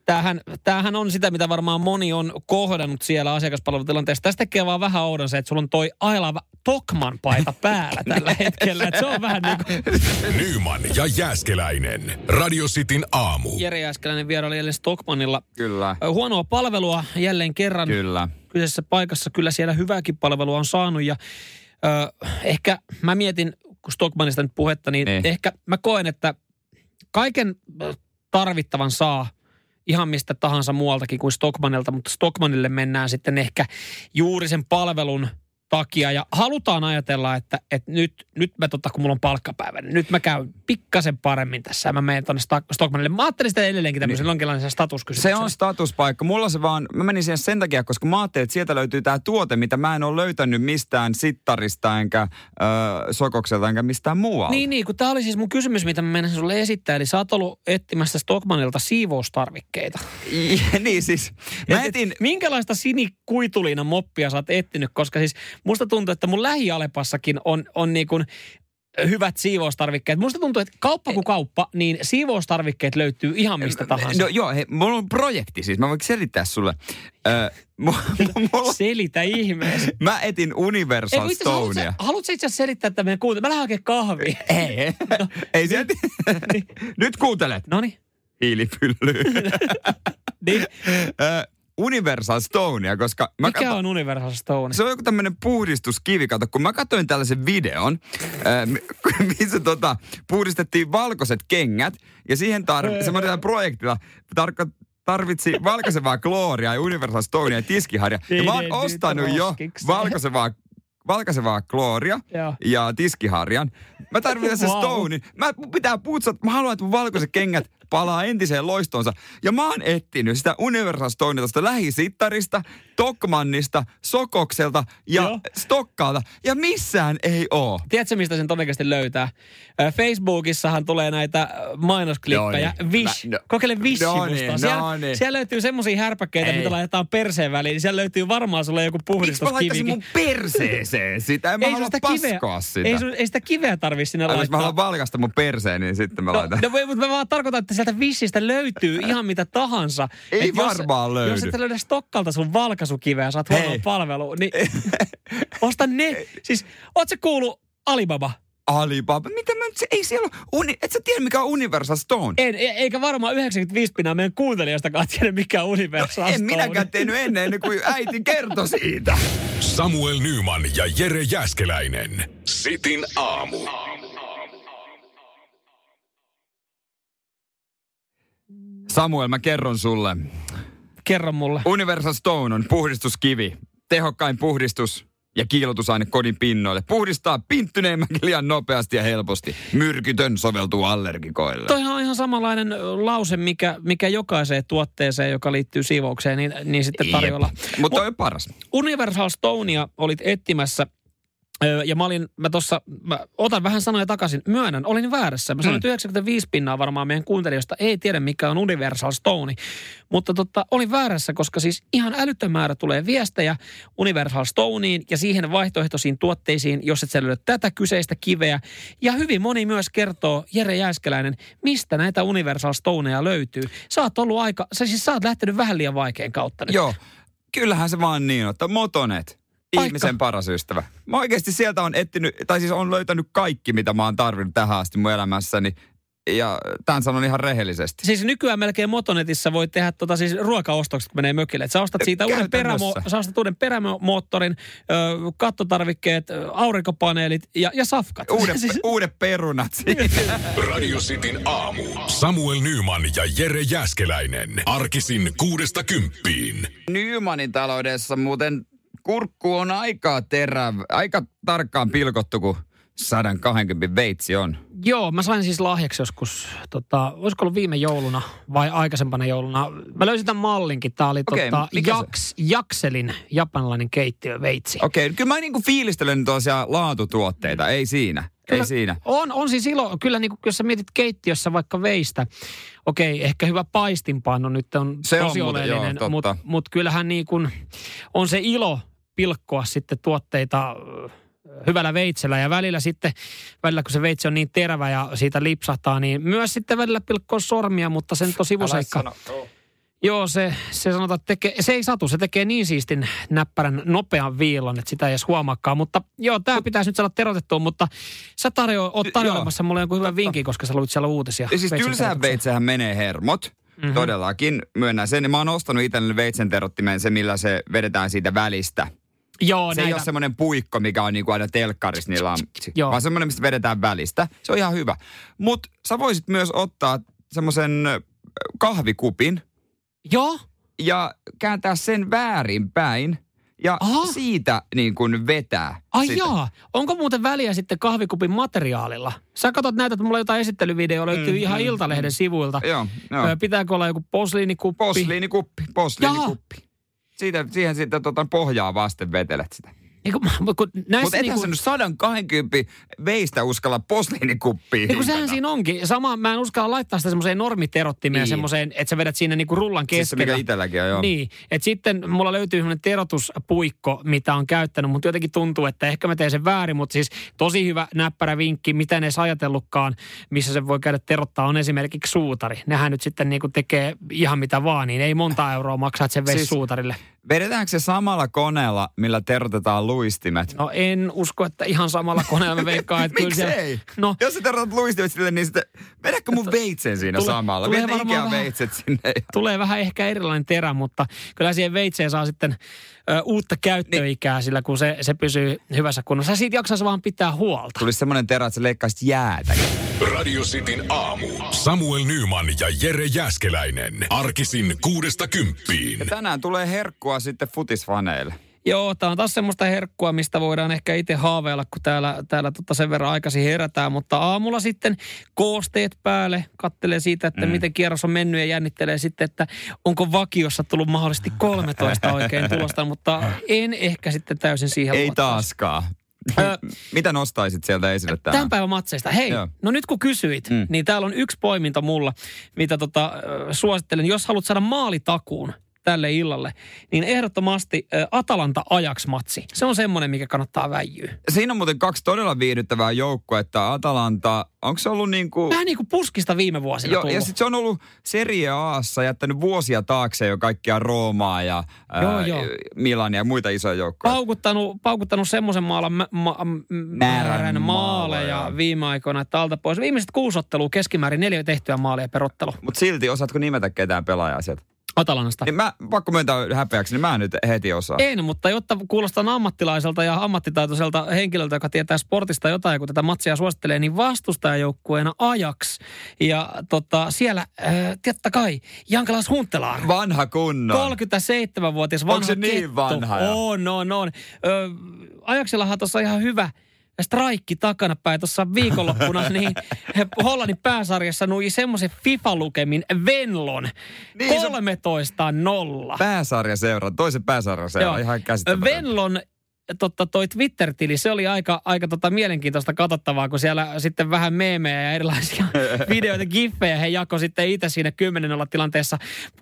tämähän, tämähän on sitä, mitä varmaan moni on kohdannut siellä asiakaspalvelutilanteessa. Tästä tekee vaan vähän oudon se, että sulla on toi ailava Tokman paita päällä tällä hetkellä. Että se on vähän niin kuin Nyman ja Jääskeläinen. Radio Cityn aamu. Jere Jääskeläinen vieraili jälleen Stockmanilla. Kyllä, Huonoa palvelua jälleen kerran. kyllä. kyseisessä paikassa kyllä siellä hyvääkin palvelua on saanut ja ö, ehkä mä mietin, kun Stockmanista nyt puhetta, niin Niin. ehkä mä koen, että kaiken tarvittavan saa ihan mistä tahansa muualtakin kuin Stockmanilta, mutta Stockmanille mennään sitten ehkä juuri sen palvelun takia ja halutaan ajatella, että, että nyt, nyt mä tota, kun mulla on palkkapäivä, niin nyt mä käyn pikkasen paremmin tässä ja mä menen tonne Sta- Stockmanille. Mä ajattelin sitä edelleenkin tämmöisen niin. jonkinlaisen statuskysymyksen. Se on statuspaikka. Mulla se vaan, mä menin siihen sen takia, koska mä ajattelin, että sieltä löytyy tämä tuote, mitä mä en ole löytänyt mistään sittarista, enkä ö, sokokselta, enkä mistään muualta. Niin, niin, kun tämä oli siis mun kysymys, mitä mä menisin sulle esittää. Eli sä oot ollut etsimässä Stockmanilta siivoustarvikkeita. niin siis, mä Et- etin, Minkälaista sinikuituliina moppia sä oot etsinyt? Koska siis musta tuntuu, että mun lähialepassakin on, on niin kuin hyvät siivoustarvikkeet. Musta tuntuu, että kauppa kuin kauppa, niin siivoustarvikkeet löytyy ihan mistä tahansa. No joo, hei, mulla on projekti siis, mä voin selittää sulle. Ö, mu- mulla, Selitä ihmeessä. mä etin Universal Ei, haluatko, Stonea. haluatko sä itse asiassa selittää, että meidän kuuntelua? Mä lähden oikein kahviin. Ei, ei sieltä. Nyt kuuntelet. No niin. Hiilipylly. niin. Ö, Universal Stonea, koska mä Mikä kato- on Universal Stone? Se on joku tämmöinen puhdistuskivi. Kato, kun mä katsoin tällaisen videon, mi- missä tota, puhdistettiin valkoiset kengät, ja siihen tar- semmoisella projektilla tarkka, tarvitsi valkoisevaa klooria ja Universal Stonea ja tiskiharja. Ja mä oon ostanut jo valkoisevaa, valkoisevaa klooria Joo. ja tiskiharjan. Mä tarvitsen sen Wow. Stonein. Mä, pitää putsata, mä haluan, että mun valkoiset kengät palaa entiseen loistonsa. Ja mä oon etsinyt sitä Universal tuosta lähisittarista, Tokmannista, Sokokselta ja Joo. Stokkaalta. Ja missään ei oo. Tiedätkö, mistä sen todennäköisesti löytää? Facebookissahan tulee näitä mainosklippejä. Joo niin. Wish. Mä- no- Kokeile Wish-sivustaa. no niin, siellä, no siellä löytyy semmoisia härpäkkeitä, Ei. mitä laitetaan perseen väliin. Niin siellä löytyy varmaan sulle joku Miksi mä laittaisin puhdistuskivikin. mun perseeseen sitä? En mä Ei halua sitä kiveä, sitä. ei, sun, ei sitä kiveä tarvi sinne Ai, jos mä laittaa. haluan valkasta mun perseen, niin sitten mä No, laitan. no, mutta mä vaan tarkoitan, että sieltä Wishistä löytyy ihan mitä tahansa. Ei Et jos- varmaan löydy. Jos et löydä Stokkalta sun valkaisukiveä ja saat huonoa palvelua, niin osta ne. Siis, oot sä kuullut Alibaba? Alibaba. Mitä mä nyt, se, ei siellä ole, uni, et sä tiedä mikä on Universal Stone? En, e- eikä varmaan 95 pinnaa meidän kuuntelijoistakaan tiedä, mikä on Universal en Stone. minäkään tehnyt ennen, ennen kuin äiti kertoi siitä. Samuel Nyman ja Jere Jäskeläinen. Sitin aamu. Samuel, mä kerron sulle. Kerro mulle. Universal Stone on puhdistuskivi. Tehokkain puhdistus ja kiilotusaine kodin pinnoille. Puhdistaa pinttyneemmänkin liian nopeasti ja helposti. Myrkytön soveltuu allergikoille. Toihan on ihan samanlainen lause, mikä, mikä jokaiseen tuotteeseen, joka liittyy siivoukseen, niin, niin sitten tarjolla. Mutta toi on paras. Universal Stonea olit etsimässä Ja mä olin, mä tossa, mä otan vähän sanoja takaisin, myönnän, olin väärässä. Mä sanoin, että 95 pinnaa varmaan meidän kuuntelijoista ei tiedä, mikä on Universal Stone. Mutta totta, olin väärässä, koska siis ihan älytön määrä tulee viestejä Universal Stoneen ja siihen vaihtoehtoisiin tuotteisiin, jos et sä löydä tätä kyseistä kiveä. Ja hyvin moni myös kertoo, Jere Jääskeläinen, mistä näitä Universal Stoneja löytyy. Sä oot ollut aika, sä siis sä oot lähtenyt vähän liian vaikean kautta nyt. Joo, kyllähän se vaan niin on, että motonet. Paikka. Ihmisen paras ystävä. Mä oikeasti sieltä on etsinyt, tai siis on löytänyt kaikki, mitä mä oon tarvinnut tähän asti mun elämässäni. Ja tämän sanon ihan rehellisesti. Siis nykyään melkein Motonetissa voi tehdä tota siis ruokaostokset, kun menee mökille. Et sä ostat siitä uuden, perämo, sä ostat uuden perämoottorin, ö, kattotarvikkeet, aurinkopaneelit ja, ja safkat. Uudet, siis, uudet perunat. Radio Cityn aamu. Samuel Nyman ja Jere Jäskeläinen. Arkisin kuudesta kymppiin. Nymanin taloudessa muuten kurkku on aika terävä, aika tarkkaan pilkottu, kun 120 veitsi on. joo, mä sain siis lahjaksi joskus, tota, olisiko ollut viime jouluna vai aikaisempana jouluna. Mä löysin tämän mallinkin. Tää oli Okei, tota? Jaks, Jakselin japanilainen keittiöveitsi. Okei, okay, kyllä mä niinku fiilistelen tuollaisia laatutuotteita, ei siinä. Kyllä ei siinä. On, on siis ilo. Kyllä niin kuin, jos sä mietit keittiössä vaikka veistä, okei, ehkä hyvä paistinpanno nyt on Se on tosi joo, oleellinen, mutta mut kyllähän niin kuin on se ilo pilkkoa sitten tuotteita hyvällä veitsellä ja välillä sitten, välillä kun se veitsi on niin terävä ja siitä lipsahtaa, niin myös sitten välillä pilkkoa sormia, mutta sen tosi sivuseikka. Joo, se, se sanotaan, että tekee, se ei satu, se tekee niin siistin näppärän nopean viilon, että sitä ei edes huomaakaan. Mutta joo, tämä pitäisi nyt saada terotettua, mutta sä tarjo, oot Joo. tarjoilemassa mulle jonkun hyvän vinkin, koska sä luit siellä uutisia. Ja siis tylsään veitsehän menee hermot. Mm-hmm. Todellakin, myönnän sen. Ja Mä oon ostanut itselleni veitsen terottimen, se millä se vedetään siitä välistä. Joo, Se ei näitä. ole semmoinen puikko, mikä on niinku aina telkkarissa niillä lampsi, Joo. vaan semmoinen, mistä vedetään välistä. Se on ihan hyvä. Mutta sä voisit myös ottaa semmoisen kahvikupin Joo, ja kääntää sen väärinpäin ja Aha. siitä niin kuin vetää. ai sitä. jaa. Onko muuten väliä sitten kahvikupin materiaalilla? Sä katsot näitä, että mulla jotain esittelyvideoa löytyy Mm, ihan mm, Iltalehden sivuilta. Joo, joo. Pitääkö olla joku posliinikuppi? Posliinikuppi, posliinikuppi. Siitä, siihen sitten tota, pohjaa vasten vetelet sitä. Niin kun, näissä Mutta ethän niinku- sä nyt 120 veistä uskalla posliinikuppiin. Kun sehän siinä onkin. Sama, mä en uskalla laittaa sitä semmoiseen normiterottimeen, Niin. semmoiseen, että sä vedät siinä niinku rullan Siis se, keskellä. mikä itselläkin on, joo. Niin, että sitten mulla löytyy semmoinen terotuspuikko, mitä on käyttänyt, mutta jotenkin tuntuu, että ehkä mä teen sen väärin, mutta siis tosi hyvä näppärä vinkki, mitä en edes ajatellutkaan, missä se voi käydä terottaa, on esimerkiksi suutari. Nehän nyt sitten niinku tekee ihan mitä vaan, niin ei monta euroa maksaa, että se veisi Siis- suutarille. Vedetäänkö se samalla koneella, millä terotetaan luistimet? No en usko, että ihan samalla koneella mä veikkaan, että kyllä siellä- Miksei? No, Jos sä terotat luistimet sille, niin sitten vedätkö mun veitsen siinä Tule- samalla? tulee Ikea vähän- veitset sinne. ja- tulee vähän ehkä erilainen terä, mutta kyllä siihen veitseen saa sitten ö, uutta käyttöikää sillä, kun se, se pysyy hyvässä kunnossa. Siitä jaksaisi vaan pitää huolta. Tulisi semmoinen terä, että sä leikkaisit jäätä. Radio Cityn aamu. Samuel Nyman ja Jere Jäskeläinen. Arkisin kuudesta kymppiin. Ja tänään tulee herkkua sitten futisfaneille. Joo, tämä on taas semmoista herkkua, mistä voidaan ehkä itse haaveilla, kun täällä, täällä tota sen verran aikaisin herätään. Mutta aamulla sitten koosteet päälle, kattelee siitä, että mm. miten kierros on mennyt ja jännittelee sitten, että onko vakiossa tullut mahdollisesti 13 oikein tulosta, mutta en ehkä sitten täysin siihen Ei luottaisi. taaskaan. Ö, Mitä nostaisit sieltä esille tänään? Tämän päivän matseista. Hei, Joo. no nyt kun kysyit, Mm. niin täällä on yksi poiminta mulla, mitä tota, suosittelen. Jos haluat saada maalitakuun tälle illalle, niin ehdottomasti Atalanta Ajax matsi. Se on semmoinen, mikä kannattaa väijyä. Siinä on muuten kaksi todella viihdyttävää joukkuetta. Atalanta, onko se ollut niin kuin... Vähän niin kuin puskista viime vuosina Joo, tullut. ja sitten se on ollut Serie Aassa jättänyt vuosia taakse jo kaikkia Roomaa ja ää, Joo, joo. Milania ja muita isoja joukkoja. paukuttanut, paukuttanut semmoisen maalan ma, m- määrän maaleja maaleja. viime aikoina, että alta pois. Viimeiset kuusi ottelua keskimäärin neljä tehtyä maalia per ottelu. Mutta silti, osaatko nimetä ketään pelaajaa sieltä? Atalannasta. Niin mä, pakko myöntää häpeäksi, niin mä en nyt heti osaa. En, mutta jotta kuulostan ammattilaiselta ja ammattitaitoiselta henkilöltä, joka tietää sportista jotain, kun tätä matsia suosittelee, niin vastustajajoukkueena Ajax. Ja tota, siellä, äh, totta kai, Jankalas Huntelaar. Vanha kunnon. 37-vuotias vanha Onko se niin kettu. vanha jo? On, on, on. Ö, Ajaksellahan tuossa ihan hyvä straikki takana päin tuossa viikonloppuna, niin Hollannin pääsarjassa nui semmoisen FIFA-lukemin Venlon Niin, se- 13-0. Pääsarja seura, toisen pääsarjan seura, ihan käsittämätöntä. Venlon totta, toi Twitter-tili, se oli aika, aika tota mielenkiintoista katsottavaa, kun siellä sitten vähän meemejä ja erilaisia videoita, giffejä he jako sitten itse siinä 10 olla tilanteessa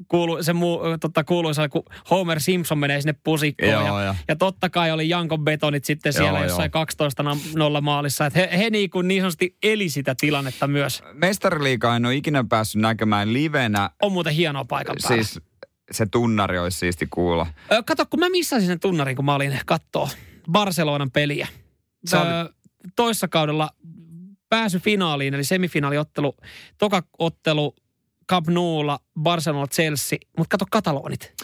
kuulu, se muu, tota, kuuluisa, kun Homer Simpson menee sinne pusikkoon. Joo, ja, ja- ja totta kai oli Jankon betonit sitten siellä Joo, jossain joo. 12 nolla maalissa. Et he, he niin, kuin niin sanotusti eli sitä tilannetta myös. Mestariliiga en ole ikinä päässyt näkemään livenä. On muuten hienoa paikan päällä. Siis se tunnari olisi siisti kuulla. Ö, Kato, kun mä missasin sen tunnarin, kun mä olin kattoo Barcelonan peliä. Sä Ö, olit- toissa kaudella pääsy finaaliin, eli semifinaaliottelu, toka ottelu Camp Noulla, Barcelona, Chelsea, mutta kato katalonit.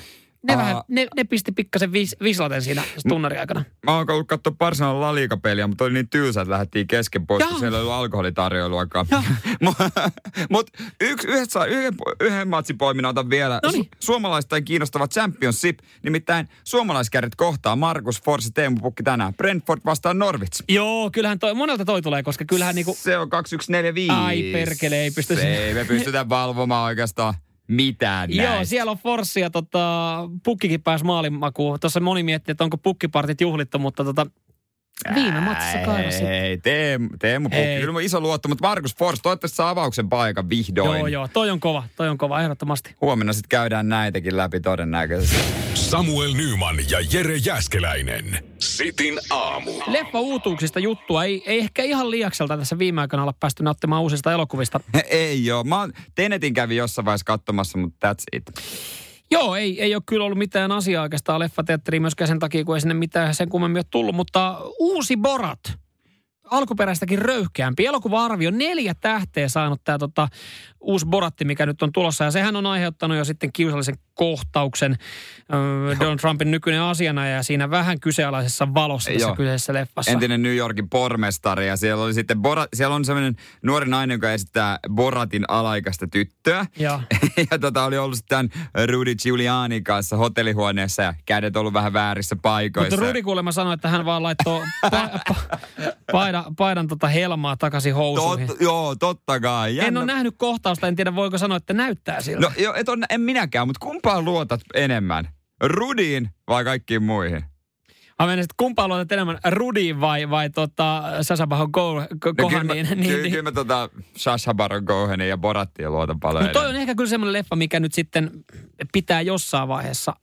Ne, Aa. vähän, ne, ne pisti pikkasen vis, vislaten siinä tunnari aikana. Mä oon ollut katsoa Barcelonan laliikapeliä, mutta oli niin tylsä, että lähdettiin kesken pois, Joo. kun siellä ei ollut alkoholitarjoiluakaan. Mutta yksi, yhdessä, yhden, yhden matsin poiminnan otan vielä. Noniin. Su- suomalaistain kiinnostava championship, nimittäin suomalaiskärjet kohtaa Markus Forsi Teemu Pukki tänään. Brentford vastaan Norwich. Joo, kyllähän toi, monelta toi tulee, koska kyllähän niinku, Se on 2145. Ai perkele, ei pysty- Se ei me pystytä valvomaan oikeastaan mitään Joo, näistä. siellä on Forssi ja tota, Pukkikin pääsi maalinmakuun. Tuossa moni miettii, että onko Pukkipartit juhlittu, mutta tota, viime matsissa kairasi. Ei, Teemu, Teemu Pukki. Kyllä iso luotto, mutta Markus Fors, toivottavasti saa avauksen paikan vihdoin. Joo, joo, toi on kova, toi on kova, ehdottomasti. Huomenna sitten käydään näitäkin läpi todennäköisesti. Samuel Nyman ja Jere Jäskeläinen. Sitin aamu. Leffa uutuuksista juttua ei, ei ehkä ihan liiakselta tässä viime aikoina olla päästy nauttimaan uusista elokuvista. ei joo. Mä oon Tenetin kävi jossain vaiheessa katsomassa, mutta that's it. Joo, ei, ei ole kyllä ollut mitään asiaa oikeastaan leffateatteriin myöskään sen takia, kun ei sinne mitään sen kummemmin ole tullut, mutta uusi Borat. Alkuperäistäkin röyhkeämpi. Elokuva-arvio neljä tähteä saanut tämä tota, uusi Boratti, mikä nyt on tulossa. Ja sehän on aiheuttanut jo sitten kiusallisen kohtauksen äh, Donald Trumpin nykyinen asiana ja siinä vähän kyseenalaisessa valossa tässä Joo. kyseisessä leffassa. Entinen New Yorkin pormestari ja siellä oli sitten Borat, siellä on sellainen nuori nainen, joka esittää Boratin alaikaista tyttöä. Joo. ja tota oli ollut sitten Rudy Giulianin kanssa hotellihuoneessa ja kädet ollut vähän väärissä paikoissa. Mutta Rudi kuulemma sanoi, että hän vaan laittoi pa- pa- paidan, paidan tota helmaa takaisin housuihin. Tot, joo, totta kai. En ole nähnyt kohtausta, en tiedä voiko sanoa, että näyttää siltä. No jo, et on, en minäkään, mutta kumpaan luotat enemmän? Rudiin vai kaikkiin muihin? Mä menen sitten kumpaan luotat enemmän, Rudiin vai, vai tota, Sasabaho Go, Go, No, kyllä, mä, Kohaniin. kyllä, Niin, kyllä niin. mä tota Sasha Baron ja Borattia luotan paljon Mutta toi on ehkä kyllä semmoinen leffa, mikä nyt sitten pitää jossain vaiheessa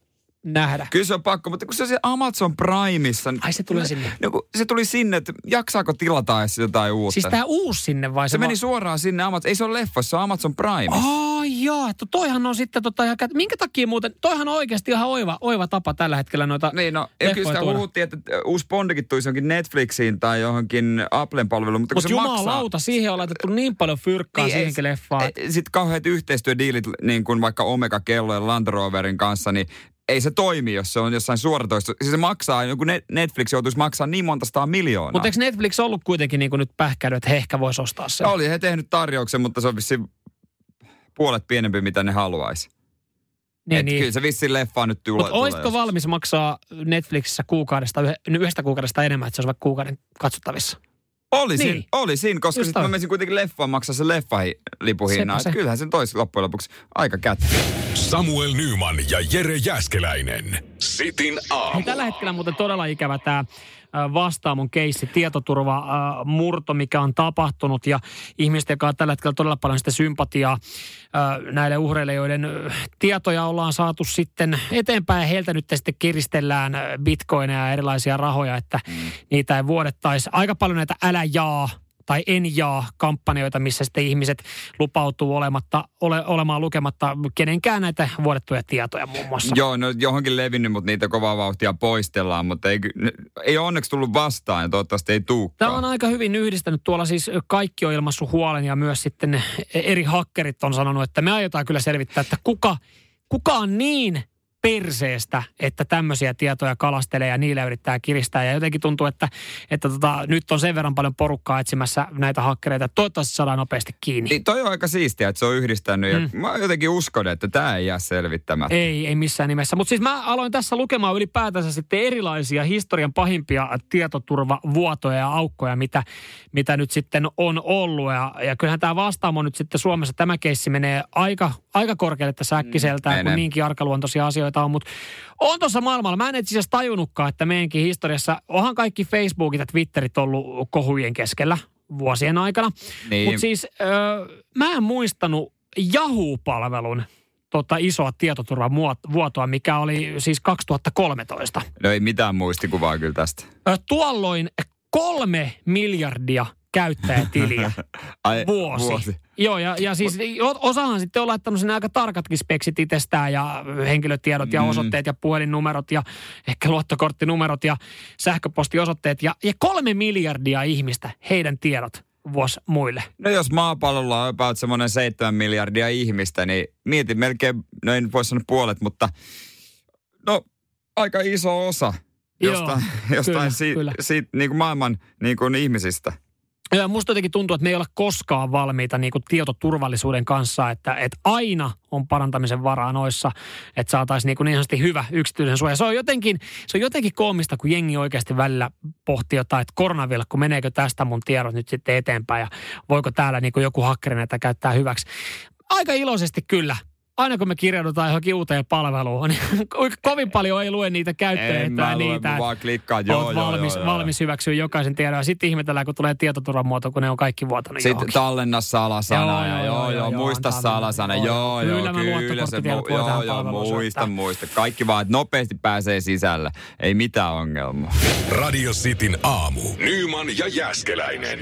nähdä. Kyllä se on pakko, mutta kun se on se Amazon Primeissa... Ai se tulee sinne. No, kun se tuli sinne, että jaksaako tilata edes jotain uutta? Siis tää uusi sinne vai se? se meni va- suoraan sinne Amazon. Ei se ole leffa, se on Amazon Prime. Ai joo, että toihan on sitten tota ihan, kät- minkä takia muuten, toihan on oikeasti ihan oiva, oiva tapa tällä hetkellä noita Niin, no, ja kyllä sitä huhuttiin, että uusi Bondikin tulisi johonkin Netflixiin tai johonkin Applen palveluun, mutta kun Mutta se maksaa... jumalauta, siihen on laitettu niin paljon fyrkkaa Niin, siihenkin leffaan. Sitten kauheat yhteistyödiilit, niin kuin vaikka Omega Kello ja Land Roverin kanssa, niin ei se toimi, jos se on jossain suoratoisto. Siis se maksaa, joku Net- Netflix joutuisi maksaa niin monta sataa miljoonaa. Mutta eikö Netflix ollut kuitenkin niin kuin nyt pähkäily, että he ehkä voisi ostaa sen? Oli he tehnyt tarjouksen, mutta se on vissiin puolet pienempi, mitä ne haluaisi. niin, Et niin. Kyllä se vissiin leffaan nyt tulee. Mutta olisitko valmis maksaa Netflixissä kuukaudesta, yhdestä kuukaudesta enemmän, että se olisi vaikka kuukauden katsottavissa? Olisin, Niin. olisin, koska sitten mä menisin kuitenkin leffaan maksaa se leffalipuhinnan. Sepä se. Kyllähän sen toisi loppujen lopuksi aika kättä. Samuel Nyman ja Jere Jäskeläinen. Sitin aamu. Tällä hetkellä muuten todella ikävä tämä vastaamon keissi, tietoturva äh, murto, mikä on tapahtunut. Ja ihmiset, jotka on tällä hetkellä todella paljon sitä sympatiaa äh, näille uhreille, joiden äh, tietoja ollaan saatu sitten eteenpäin. Ja heiltä nyt sitten kiristellään äh, bitcoineja ja erilaisia rahoja, että niitä ei vuodettaisi. Aika paljon näitä älä jaa tai en jaa kampanjoita, missä sitten ihmiset lupautuu olematta, ole, olemaan lukematta kenenkään näitä vuodettuja tietoja muun muassa. Joo, no johonkin levinnyt, mutta niitä kovaa vauhtia poistellaan, mutta ei, ei onneksi tullut vastaan ja toivottavasti ei tuukaan. Tämä on aika hyvin yhdistänyt. Tuolla siis kaikki on ilmassut huolen ja myös sitten eri hakkerit on sanonut, että me aiotaan kyllä selvittää, että kuka, kuka on niin perseestä, että tämmöisiä tietoja kalastelee ja niillä yrittää kiristää. Ja jotenkin tuntuu, että, että tota, nyt on sen verran paljon porukkaa etsimässä näitä hakkereita, toivottavasti saadaan nopeasti kiinni. Niin toi on aika siistiä, että se on yhdistänyt. Mm. Ja mä jotenkin uskon, että tämä ei jää selvittämättä. Ei, ei missään nimessä. Mutta siis mä aloin tässä lukemaan ylipäätänsä sitten erilaisia historian pahimpia tietoturvavuotoja ja aukkoja, mitä, mitä nyt sitten on ollut. Ja, ja kyllähän tämä vastaamo nyt sitten Suomessa, tämä keissi menee aika, aika korkealle tässä äkkiseltään, mm, kun niinkin arkaluontoisia asioita on, mutta on tuossa maailmalla. Mä en itse asiassa tajunnutkaan, että meidänkin historiassa, onhan kaikki Facebookit ja Twitterit ollut kohujen keskellä vuosien aikana. Niin. Mutta siis ö, mä en muistanut Yahoo-palvelun tota isoa tietoturvavuotoa, mikä oli siis 2013. No ei mitään muistikuvaa kyllä tästä. Tuolloin kolme miljardia käyttäjätiliä Ai, vuosi. vuosi. Joo, ja, ja siis osahan sitten on laittanut sinne aika tarkatkin speksit itsestään ja henkilötiedot ja mm. osoitteet ja puhelinnumerot ja ehkä luottokorttinumerot ja sähköpostiosoitteet. Ja, ja kolme miljardia ihmistä, heidän tiedot vuosi muille. No jos maapallolla on about semmoinen seitsemän miljardia ihmistä, niin mietin melkein, no en voi sanoa puolet, mutta no aika iso osa jostain, Joo, jostain kyllä, si, kyllä. Si, niin kuin maailman niin kuin ihmisistä. Ja musta jotenkin tuntuu, että me ei ole koskaan valmiita niin kuin tietoturvallisuuden kanssa, että, että aina on parantamisen varaa noissa, että saataisiin niin, kuin niin sanotusti hyvä yksityisen suoja. Se on jotenkin, se on jotenkin koomista, kun jengi oikeasti välillä pohtii jotain, että koronavilkku, meneekö tästä mun tiedot nyt sitten eteenpäin ja voiko täällä niin kuin joku hakkeri näitä käyttää hyväksi. Aika iloisesti kyllä aina kun me kirjaudutaan johonkin uuteen palveluun, niin kovin paljon ei lue niitä käyttäjiä tai niitä. Vaan klikkaan, joo, joo, valmis, joo, valmis hyväksyä jokaisen tiedon. Ja sitten ihmetellään, kun tulee tietoturvan muoto, kun ne on kaikki vuotanut Sitten johonkin. tallenna salasana joo, ja joo, joo, joo, muista salasana. Joo, joo, kyllä, kyllä se, joo, joo, muista, muista. Kaikki vaan, että nopeasti pääsee sisälle. Ei mitään ongelmaa. Radio Cityn aamu. Nyman ja Jäskeläinen.